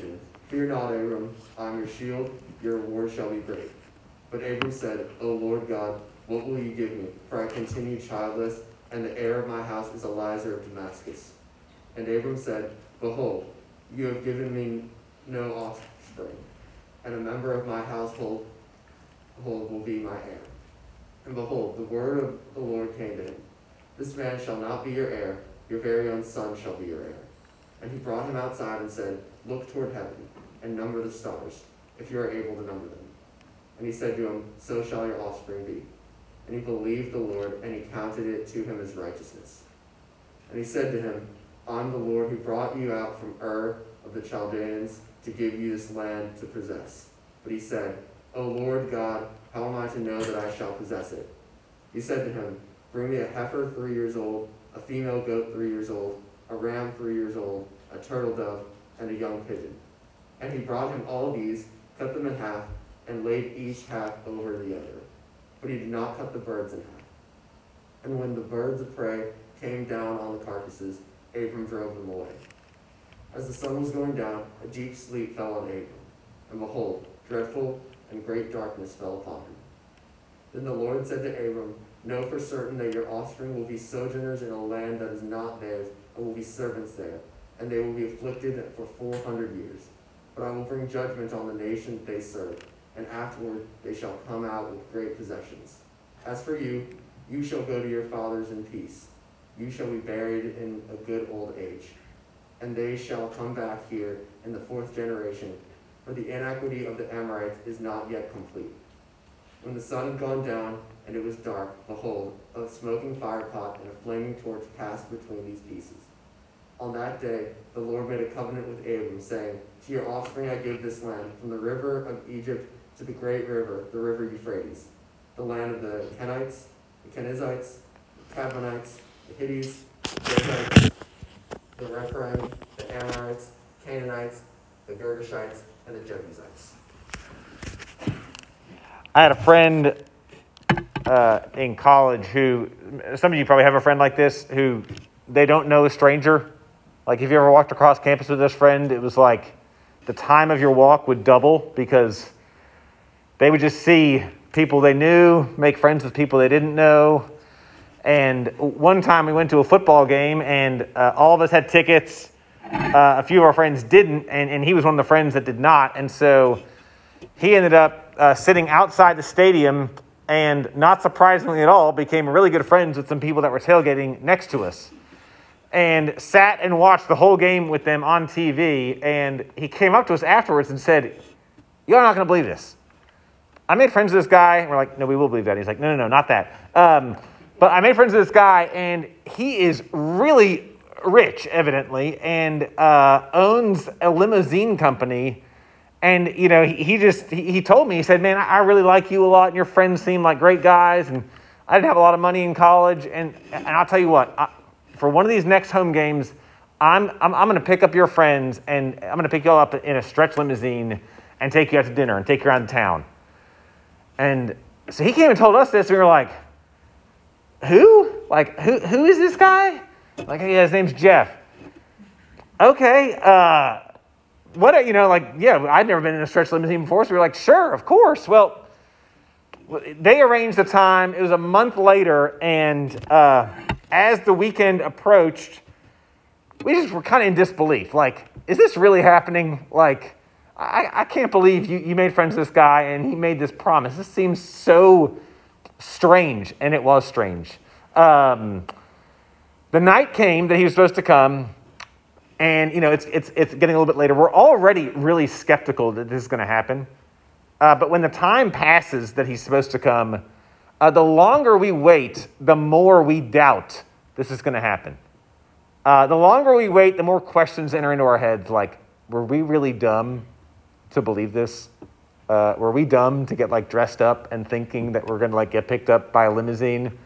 vision. Fear not, Abram, I am your shield, your reward shall be great. But Abram said, O Lord God, what will you give me? For I continue childless, and the heir of my house is Eliezer of Damascus. And Abram said, Behold, you have given me no offspring, and a member of my household will be my heir. And behold, the word of the Lord came to him This man shall not be your heir, your very own son shall be your heir. And he brought him outside and said, Look toward heaven, and number the stars, if you are able to number them. And he said to him, So shall your offspring be. And he believed the Lord, and he counted it to him as righteousness. And he said to him, I'm the Lord who brought you out from Ur of the Chaldeans to give you this land to possess. But he said, O Lord God, how am I to know that I shall possess it? He said to him, Bring me a heifer three years old, a female goat three years old, a ram three years old, a turtle dove, and a young pigeon. And he brought him all these, cut them in half, and laid each half over the other. But he did not cut the birds in half. And when the birds of prey came down on the carcasses, Abram drove them away. As the sun was going down, a deep sleep fell on Abram, and behold, dreadful and great darkness fell upon him. Then the Lord said to Abram, Know for certain that your offspring will be sojourners in a land that is not theirs, and will be servants there, and they will be afflicted for four hundred years. But I will bring judgment on the nation they serve, and afterward they shall come out with great possessions. As for you, you shall go to your fathers in peace. You shall be buried in a good old age. And they shall come back here in the fourth generation for the iniquity of the Amorites is not yet complete. When the sun had gone down and it was dark, behold, a smoking firepot and a flaming torch passed between these pieces. On that day, the Lord made a covenant with Abram, saying, To your offspring I give this land, from the river of Egypt to the great river, the river Euphrates, the land of the Kenites, the Kenizzites, the Kadmonites, the Hittites, the Jebusites, the Rephaim, the Amorites, Canaanites, the Girgashites, and the Jebusites. I had a friend uh, in college who, some of you probably have a friend like this, who they don't know a stranger. Like if you ever walked across campus with this friend, it was like the time of your walk would double because they would just see people they knew, make friends with people they didn't know. And one time we went to a football game, and uh, all of us had tickets uh, a few of our friends didn't, and, and he was one of the friends that did not. And so he ended up uh, sitting outside the stadium and, not surprisingly at all, became really good friends with some people that were tailgating next to us. And sat and watched the whole game with them on TV. And he came up to us afterwards and said, You're not going to believe this. I made friends with this guy. And we're like, No, we will believe that. He's like, No, no, no, not that. Um, but I made friends with this guy, and he is really rich, evidently, and uh, owns a limousine company. And, you know, he, he just, he, he, told me, he said, man, I, really like you a lot, and your friends seem like great guys, and I didn't have a lot of money in college. And, and I'll tell you what, for one of these next home games, I'm, I'm, I'm going to pick up your friends, and I'm going to pick you all up in a stretch limousine and take you out to dinner and take you around town. And so he came and told us this, and we were like, who? Like, who, who is this guy? Like, yeah, his name's Jeff. Okay, uh, what, you know, like, yeah, I'd never been in a stretch limousine before, so we were like, sure, of course. Well, they arranged the time. It was a month later, and uh, as the weekend approached, we just were kind of in disbelief. Like, is this really happening? Like, I, I can't believe you, you made friends with this guy and he made this promise. This seems so strange, and it was strange. Um, the night came that he was supposed to come, and you know it's it's it's getting a little bit later. We're already really skeptical that this is going to happen, uh, but when the time passes that he's supposed to come, uh, the longer we wait, the more we doubt this is going to happen. Uh, the longer we wait, the more questions enter into our heads. Like, were we really dumb to believe this? Uh, were we dumb to get like dressed up and thinking that we're going to like get picked up by a limousine?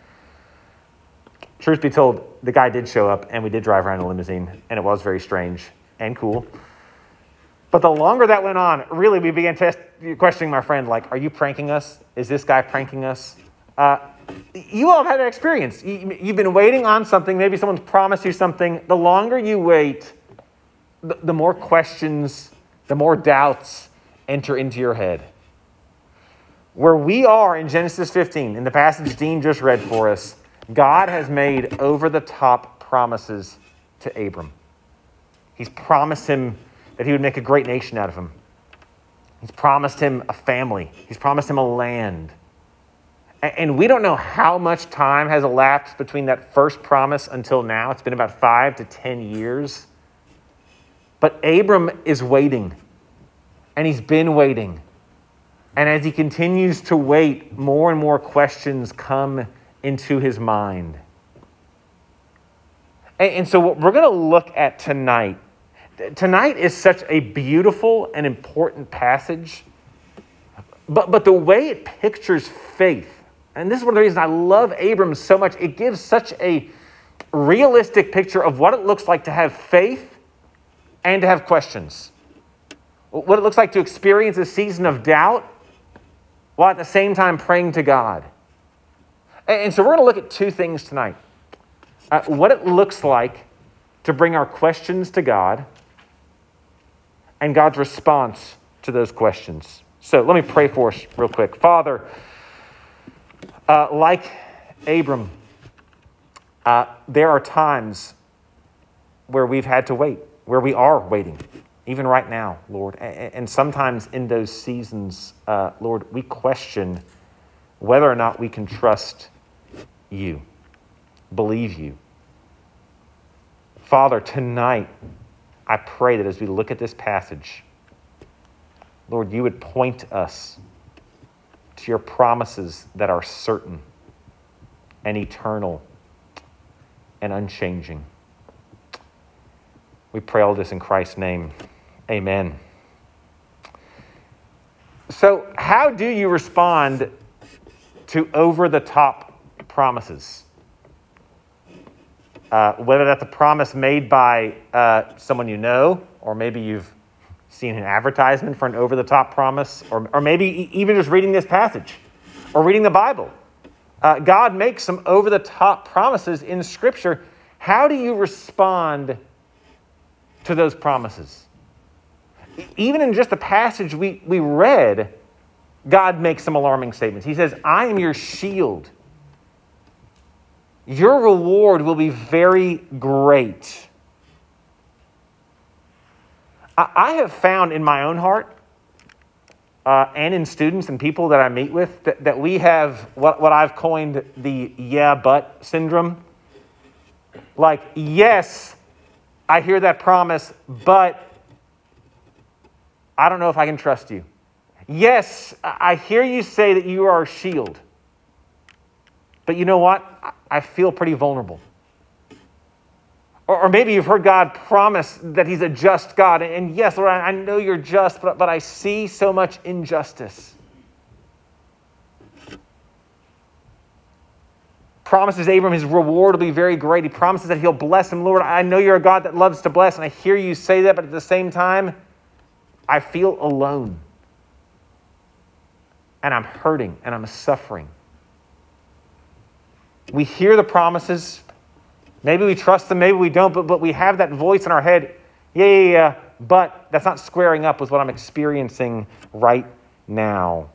Truth be told, the guy did show up and we did drive around a limousine, and it was very strange and cool. But the longer that went on, really, we began test- questioning my friend, like, are you pranking us? Is this guy pranking us? Uh, you all have had an experience. You, have been waiting on something, maybe someone's promised you something. The longer you wait, the more questions the more doubts enter into your head. Where we are in Genesis 15, in the passage Dean just read for us, God has made over the top promises to Abram. He's promised him that he would make a great nation out of him. He's promised him a family. He's promised him a land. And we don't know how much time has elapsed between that first promise until now. It's been about five to 10 years. But Abram is waiting, and he's been waiting. And as he continues to wait, more and more questions come into his mind. And, so, what we're going to look at tonight, tonight is such a beautiful and important passage. But, but the way it pictures faith, and this is one of the reasons I love Abram so much, it gives such a realistic picture of what it looks like to have faith and to have questions. What it looks like to experience a season of doubt while at the same time praying to God. And so we're going to look at two things tonight uh, what it looks like to bring our questions to God and God's response to those questions. So let me pray for us real quick. Father, uh, like Abram, uh, there are times where we've had to wait, where we are waiting, even right now, Lord. And sometimes in those seasons, uh, Lord, we question whether or not we can trust you, believe you. Father, tonight, I pray that as we look at this passage, Lord, you would point us to your promises that are certain and eternal and unchanging. We pray all this in Christ's name. Amen. So, how do you respond to over the top promises. Uh, whether that's a promise made by uh, someone you know, or maybe you've seen an advertisement for an over the top promise, or, or maybe even just reading this passage or reading the Bible. Uh, God makes some over the top promises in Scripture. How do you respond to those promises? Even in just the passage we, we read, God makes some alarming statements. He says, I am your shield. Your reward will be very great. I have found in my own heart uh, and in students and people that I meet with that, that we have what, what I've coined the yeah, but syndrome. Like, yes, I hear that promise, but I don't know if I can trust you. Yes, I hear you say that you are a shield. But you know what? I feel pretty vulnerable. Or, or maybe you've heard God promise that He's a just God. And yes, Lord, I know you're just, but, but I see so much injustice. Promises Abram his reward will be very great. He promises that he'll bless him. Lord, I know you're a God that loves to bless, and I hear you say that, but at the same time, I feel alone and I'm hurting and I'm suffering. We hear the promises. Maybe we trust them, maybe we don't, but, but we have that voice in our head yeah, yeah, yeah, but that's not squaring up with what I'm experiencing right now.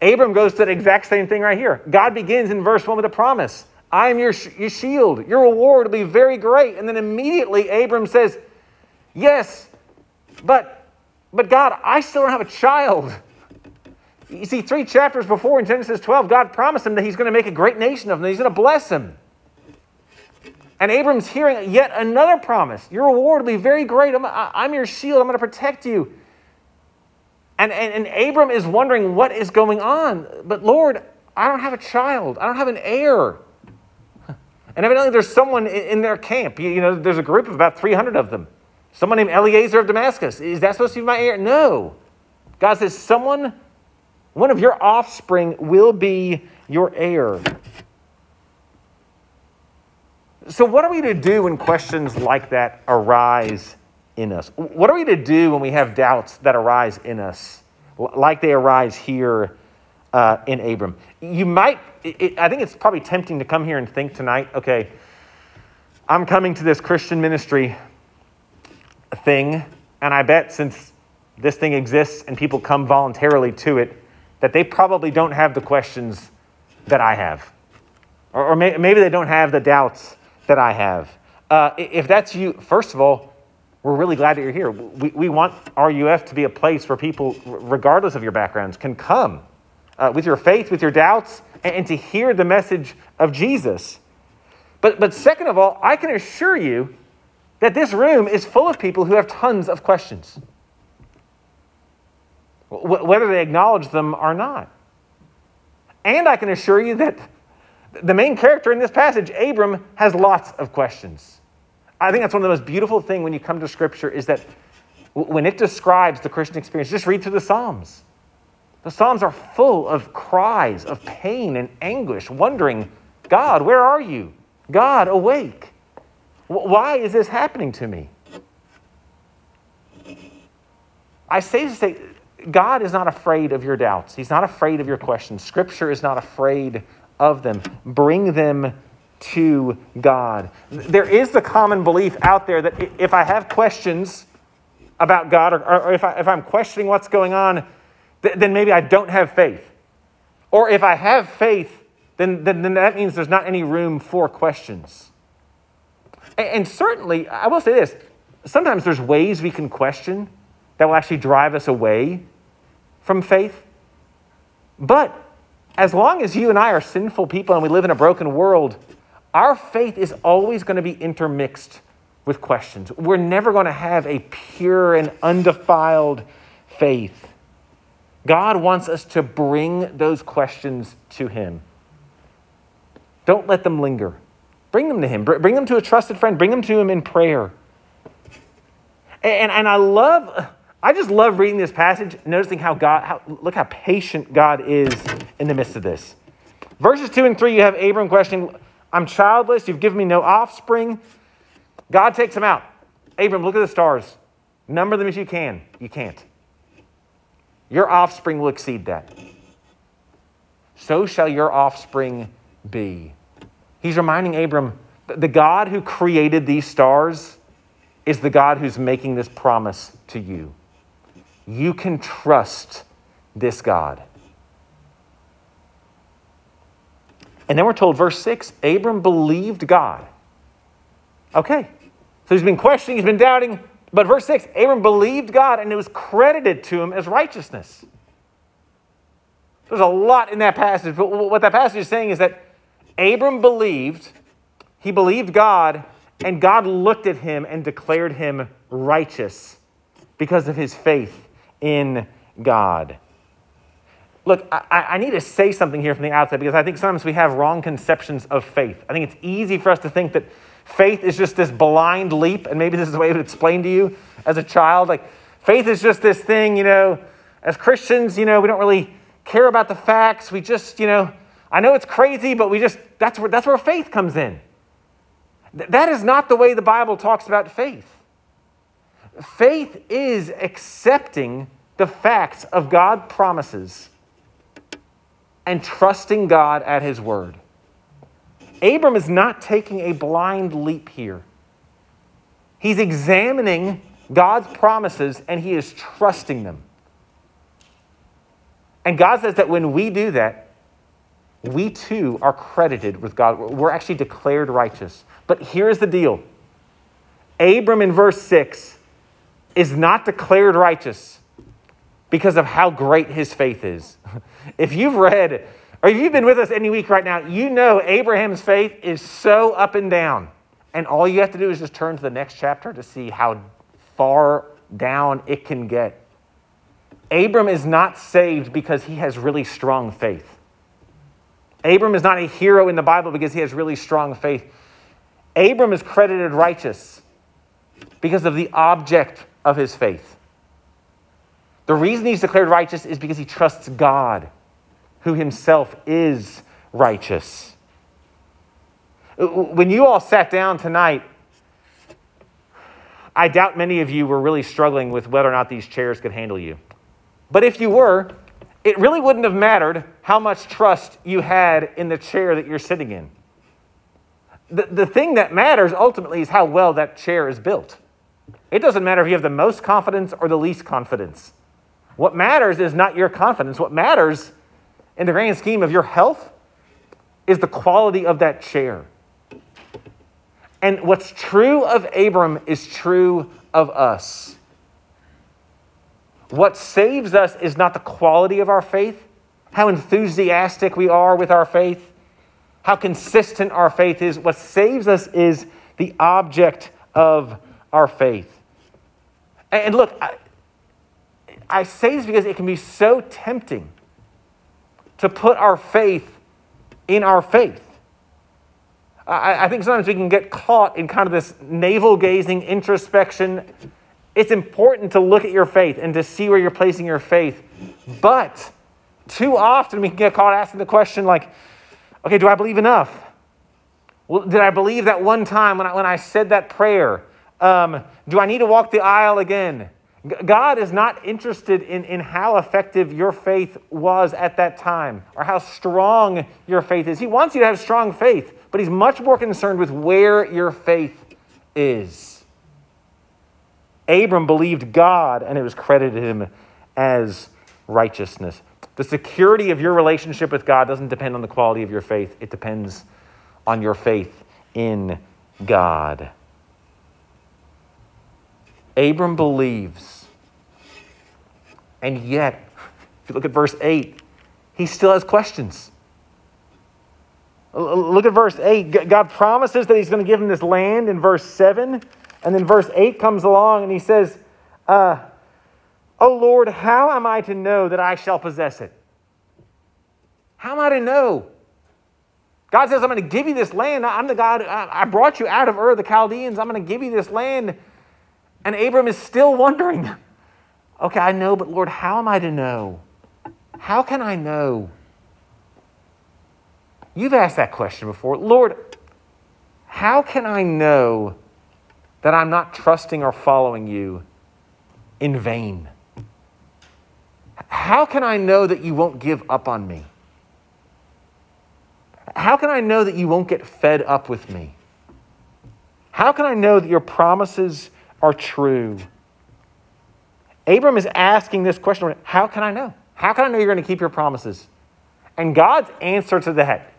Abram goes to the exact same thing right here. God begins in verse 1 with a promise I am your, your shield, your reward will be very great. And then immediately Abram says, Yes, but, but God, I still don't have a child. You see, three chapters before in Genesis 12, God promised him that he's going to make a great nation of them, he's going to bless him. And Abram's hearing yet another promise Your reward will be very great. I'm, I'm your shield, I'm going to protect you. And, and, and Abram is wondering what is going on. But Lord, I don't have a child, I don't have an heir. And evidently, there's someone in their camp. You know, there's a group of about 300 of them. Someone named Eliezer of Damascus. Is that supposed to be my heir? No. God says, someone one of your offspring will be your heir. So, what are we to do when questions like that arise in us? What are we to do when we have doubts that arise in us, like they arise here uh, in Abram? You might, it, I think it's probably tempting to come here and think tonight, okay, I'm coming to this Christian ministry thing And I bet since this thing exists and people come voluntarily to it, that they probably don't have the questions that I have. Or, or may, maybe they don't have the doubts that I have. Uh, if that's you, first of all, we're really glad that you're here. We, we want RUF to be a place where people, regardless of your backgrounds, can come uh, with your faith, with your doubts, and, and to hear the message of Jesus. But, but second of all, I can assure you that this room is full of people who have tons of questions, whether they acknowledge them or not. And I can assure you that the main character in this passage, Abram, has lots of questions. I think that's one of the most beautiful things when you come to Scripture is that when it describes the Christian experience, just read through the Psalms. The Psalms are full of cries of pain and anguish, wondering, God, where are you? God, awake. Why is this happening to me? I say to say, God is not afraid of your doubts. He's not afraid of your questions. Scripture is not afraid of them. Bring them to God. There is the common belief out there that if I have questions about God or, or if, I, if I'm questioning what's going on, th- then maybe I don't have faith. Or if I have faith, then, then, then that means there's not any room for questions. And, and certainly, I will say this sometimes there's ways we can question that will actually drive us away from faith. But as long as you and I are sinful people and we live in a broken world, our faith is always going to be intermixed with questions. We're never going to have a pure and undefiled faith. God wants us to bring those questions to Him. Don't let them linger. Bring them to Him. Bring them to a trusted friend. Bring them to Him in prayer. And, and I love, I just love reading this passage, noticing how God, how, look how patient God is in the midst of this. Verses 2 and 3, you have Abram questioning, I'm childless, you've given me no offspring. God takes him out. Abram, look at the stars. Number them as you can. You can't. Your offspring will exceed that. So shall your offspring be. He's reminding Abram the God who created these stars is the God who's making this promise to you. You can trust this God. And then we're told, verse 6 Abram believed God. Okay, so he's been questioning, he's been doubting, but verse 6 Abram believed God and it was credited to him as righteousness. There's a lot in that passage, but what that passage is saying is that Abram believed, he believed God, and God looked at him and declared him righteous because of his faith in God. Look, I, I, need to say something here from the outset because I think sometimes we have wrong conceptions of faith. I think it's easy for us to think that faith is just this blind leap, and maybe this is the way to explain to you as a child. Like, faith is just this thing, you know, as Christians, you know, we don't really care about the facts. We just, you know, I know it's crazy, but we just, that's where, that's where faith comes in. Th- that is not the way the Bible talks about faith. Faith is accepting the facts of God's promises and trusting God at his word. Abram is not taking a blind leap here. He's examining God's promises and he is trusting them. And God says that when we do that, we too are credited with God. We're actually declared righteous. But here's the deal Abram in verse 6 is not declared righteous because of how great his faith is. If you've read, or if you've been with us any week right now, you know Abraham's faith is so up and down. And all you have to do is just turn to the next chapter to see how far down it can get. Abram is not saved because he has really strong faith. Abram is not a hero in the Bible because he has really strong faith. Abram is credited righteous because of the object of his faith. The reason he's declared righteous is because he trusts God, who himself is righteous. When you all sat down tonight, I doubt many of you were really struggling with whether or not these chairs could handle you. But if you were, it really wouldn't have mattered how much trust you had in the chair that you're sitting in. The, the thing that matters ultimately is how well that chair is built. It doesn't matter if you have the most confidence or the least confidence. What matters is not your confidence. What matters in the grand scheme of your health is the quality of that chair. And what's true of Abram is true of us. What saves us is not the quality of our faith, how enthusiastic we are with our faith, how consistent our faith is. What saves us is the object of our faith. And look, I, I say this because it can be so tempting to put our faith in our faith. I, I think sometimes we can get caught in kind of this navel gazing introspection. It's important to look at your faith and to see where you're placing your faith. But too often we can get caught asking the question, like, okay, do I believe enough? Well, did I believe that one time when I, when I said that prayer? Um, do I need to walk the aisle again? God is not interested in, in how effective your faith was at that time or how strong your faith is. He wants you to have strong faith, but He's much more concerned with where your faith is. Abram believed God and it was credited him as righteousness. The security of your relationship with God doesn't depend on the quality of your faith, it depends on your faith in God. Abram believes. And yet, if you look at verse 8, he still has questions. Look at verse 8. God promises that he's going to give him this land in verse 7. And then verse 8 comes along and he says, uh, Oh Lord, how am I to know that I shall possess it? How am I to know? God says, I'm going to give you this land. I'm the God, I brought you out of Ur, the Chaldeans. I'm going to give you this land. And Abram is still wondering, okay, I know, but Lord, how am I to know? How can I know? You've asked that question before. Lord, how can I know that I'm not trusting or following you in vain? How can I know that you won't give up on me? How can I know that you won't get fed up with me? How can I know that your promises are true. Abram is asking this question How can I know? How can I know you're going to keep your promises? And God's answer to that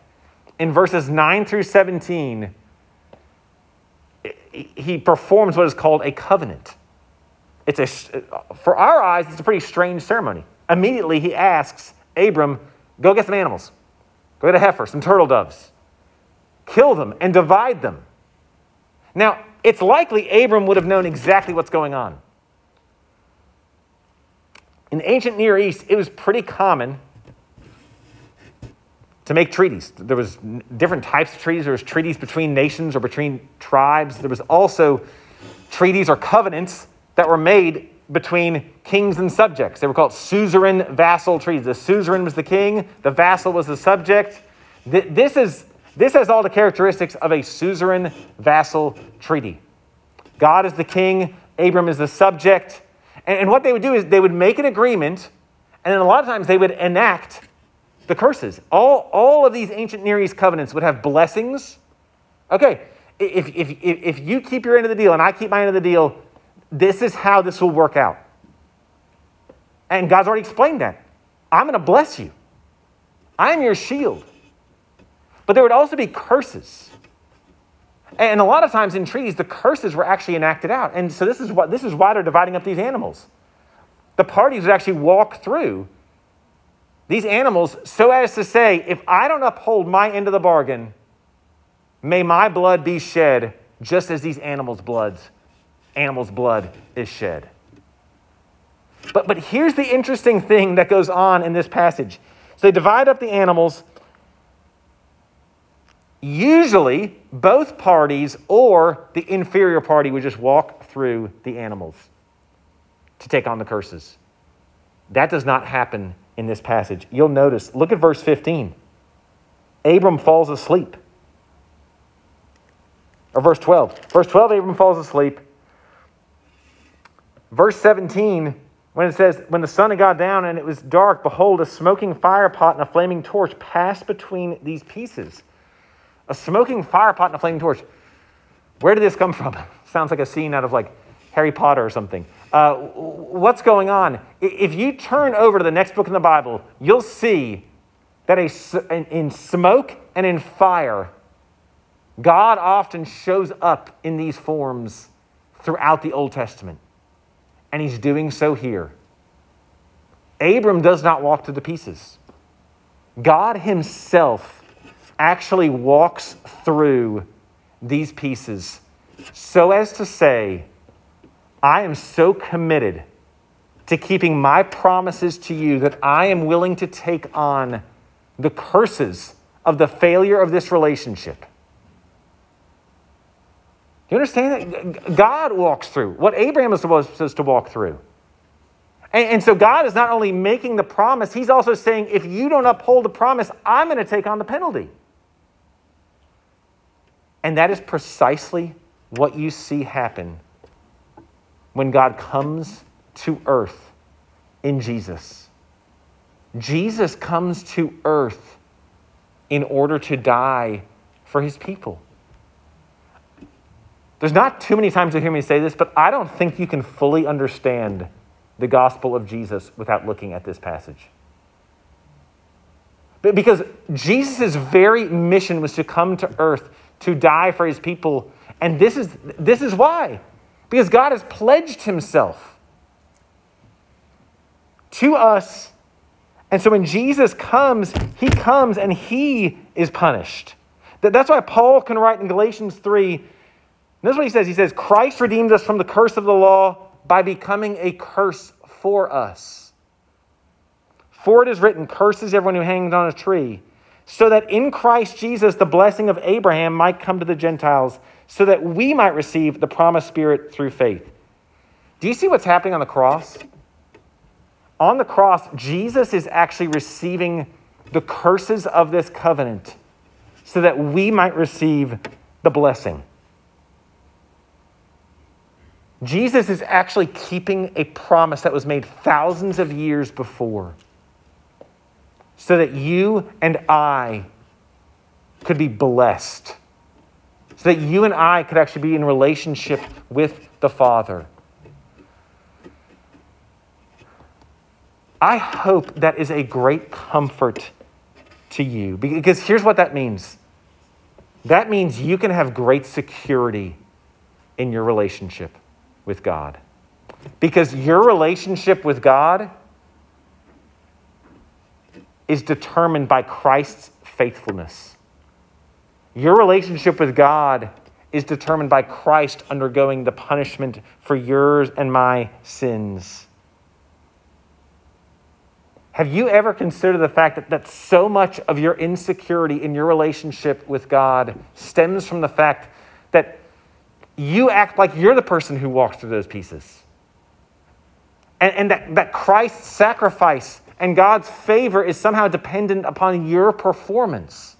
in verses 9 through 17, he performs what is called a covenant. It's a, for our eyes, it's a pretty strange ceremony. Immediately, he asks Abram, Go get some animals. Go get a heifer, some turtle doves. Kill them and divide them. Now, it's likely Abram would have known exactly what's going on. In the ancient Near East, it was pretty common to make treaties. There was different types of treaties. There was treaties between nations or between tribes. There was also treaties or covenants that were made between kings and subjects. They were called suzerain vassal treaties. The suzerain was the king, the vassal was the subject. This is this has all the characteristics of a suzerain vassal treaty. God is the king, Abram is the subject. And, and what they would do is they would make an agreement, and then a lot of times they would enact the curses. All, all of these ancient Near East covenants would have blessings. Okay, if, if, if, if you keep your end of the deal and I keep my end of the deal, this is how this will work out. And God's already explained that. I'm going to bless you. I'm your shield. But there would also be curses. And a lot of times in treaties, the curses were actually enacted out. And so this is, what, this is why they're dividing up these animals. The parties would actually walk through these animals so as to say, if I don't uphold my end of the bargain, may my blood be shed just as these animals' bloods, animals' blood is shed. But, but here's the interesting thing that goes on in this passage. So they divide up the animals Usually, both parties or the inferior party would just walk through the animals to take on the curses. That does not happen in this passage. You'll notice, look at verse 15. Abram falls asleep. Or verse 12. Verse 12, Abram falls asleep. Verse 17, when it says, When the sun had gone down and it was dark, behold, a smoking fire pot and a flaming torch passed between these pieces. A smoking fire pot and a flaming torch. Where did this come from? Sounds like a scene out of like Harry Potter or something. Uh, what's going on? If you turn over to the next book in the Bible, you'll see that a, in smoke and in fire, God often shows up in these forms throughout the Old Testament. And he's doing so here. Abram does not walk to the pieces. God himself actually walks through these pieces so as to say, I am so committed to keeping my promises to you that I am willing to take on the curses of the failure of this relationship. You understand that? God walks through what Abraham was supposed to walk through. And, and, so God is not only making the promise, He's also saying, if you don't uphold the promise, I'm going to take on the penalty. And that is precisely what you see happen when God comes to earth in Jesus. Jesus comes to earth in order to die for his people. There's not too many times you hear me say this, but I don't think you can fully understand the gospel of Jesus without looking at this passage. Because Jesus' very mission was to come to earth to die for his people. And this is, this is why. Because God has pledged himself to us. And so when Jesus comes, he comes and he is punished. That's why Paul can write in Galatians 3 this is what he says. He says, Christ redeemed us from the curse of the law by becoming a curse for us. For it is written, Curses everyone who hangs on a tree, so that in Christ Jesus the blessing of Abraham might come to the Gentiles so that we might receive the promised Spirit through faith. Do you see what's happening on the cross? On the cross, Jesus is actually receiving the curses of this covenant so that we might receive the blessing. Jesus is actually keeping a promise that was made thousands of years before so that you and I could be blessed so that you and I could actually be in relationship with the Father. I hope that is a great comfort to you because here's what that means that means you can have great security in your relationship with God. Because your relationship with God is determined by Christ's faithfulness. Your relationship with God is determined by Christ undergoing the punishment for yours and my sins. Have you ever considered the fact that, that so much of your insecurity in your relationship with God stems from the fact that you act like you're the person who walks through those pieces? And, and that, that Christ's sacrifice and God's favor is somehow dependent upon your performance.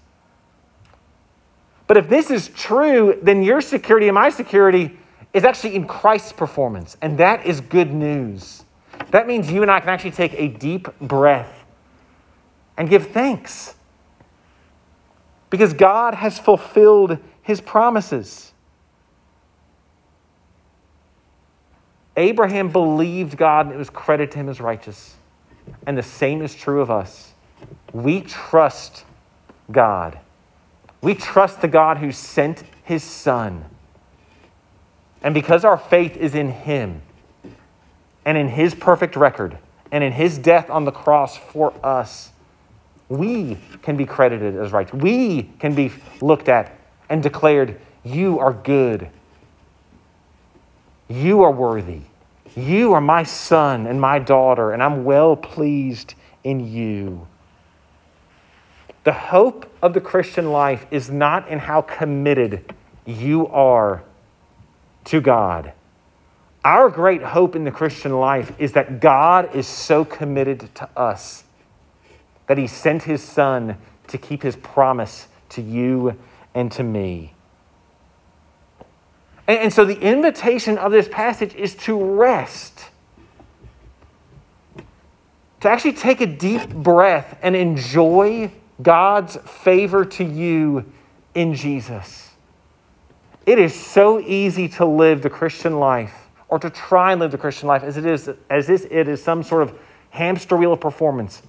But if this is true, then your security and my security is actually in Christ's performance. And that is good news. That means you and I can actually take a deep breath and give thanks. Because God has fulfilled his promises. Abraham believed God and it was credited to him as righteous. And the same is true of us. We trust God. We trust the God who sent his Son. And because our faith is in him and in his perfect record and in his death on the cross for us, we can be credited as right. We can be looked at and declared, You are good. You are worthy. You are my son and my daughter, and I'm well pleased in you. The hope of the Christian life is not in how committed you are to God. Our great hope in the Christian life is that God is so committed to us that he sent his son to keep his promise to you and to me. And, and so the invitation of this passage is to rest to actually take a deep breath and enjoy God's favor to you in Jesus. It is so easy to live the Christian life or to try and live the Christian life as it is as if it is some sort of hamster wheel of performance.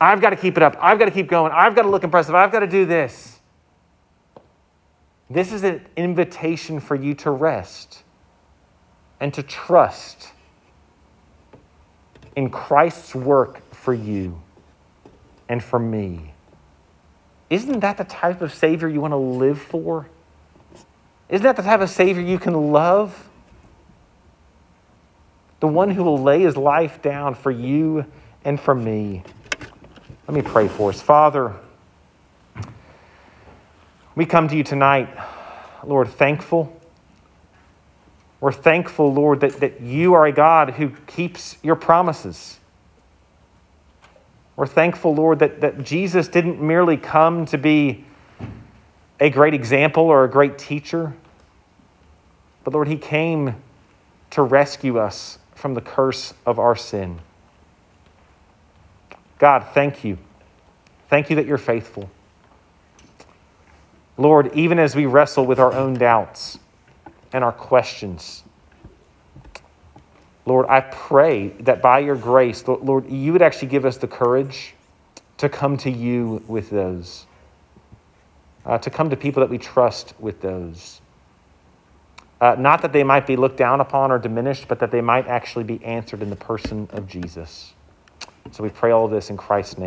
I've got to keep it up. I've got to keep going. I've got to look impressive. I've got to do this. This is an invitation for you to rest and to trust in Christ's work for you and for me. Isn't that the type of Savior you want to live for? Isn't that the type of Savior you can love? The one who will lay his life down for you and for me. Let me pray for us. Father, we come to you tonight, Lord, thankful. We're thankful, Lord, that, that you are a God who keeps your promises. We're thankful, Lord, that, that Jesus didn't merely come to be a great example or a great teacher, but Lord, he came to rescue us from the curse of our sin. God, thank you. Thank you that you're faithful. Lord, even as we wrestle with our own doubts and our questions, Lord, I pray that by your grace, Lord, you would actually give us the courage to come to you with those, uh, to come to people that we trust with those. Uh, not that they might be looked down upon or diminished, but that they might actually be answered in the person of Jesus. So we pray all of this in Christ's name.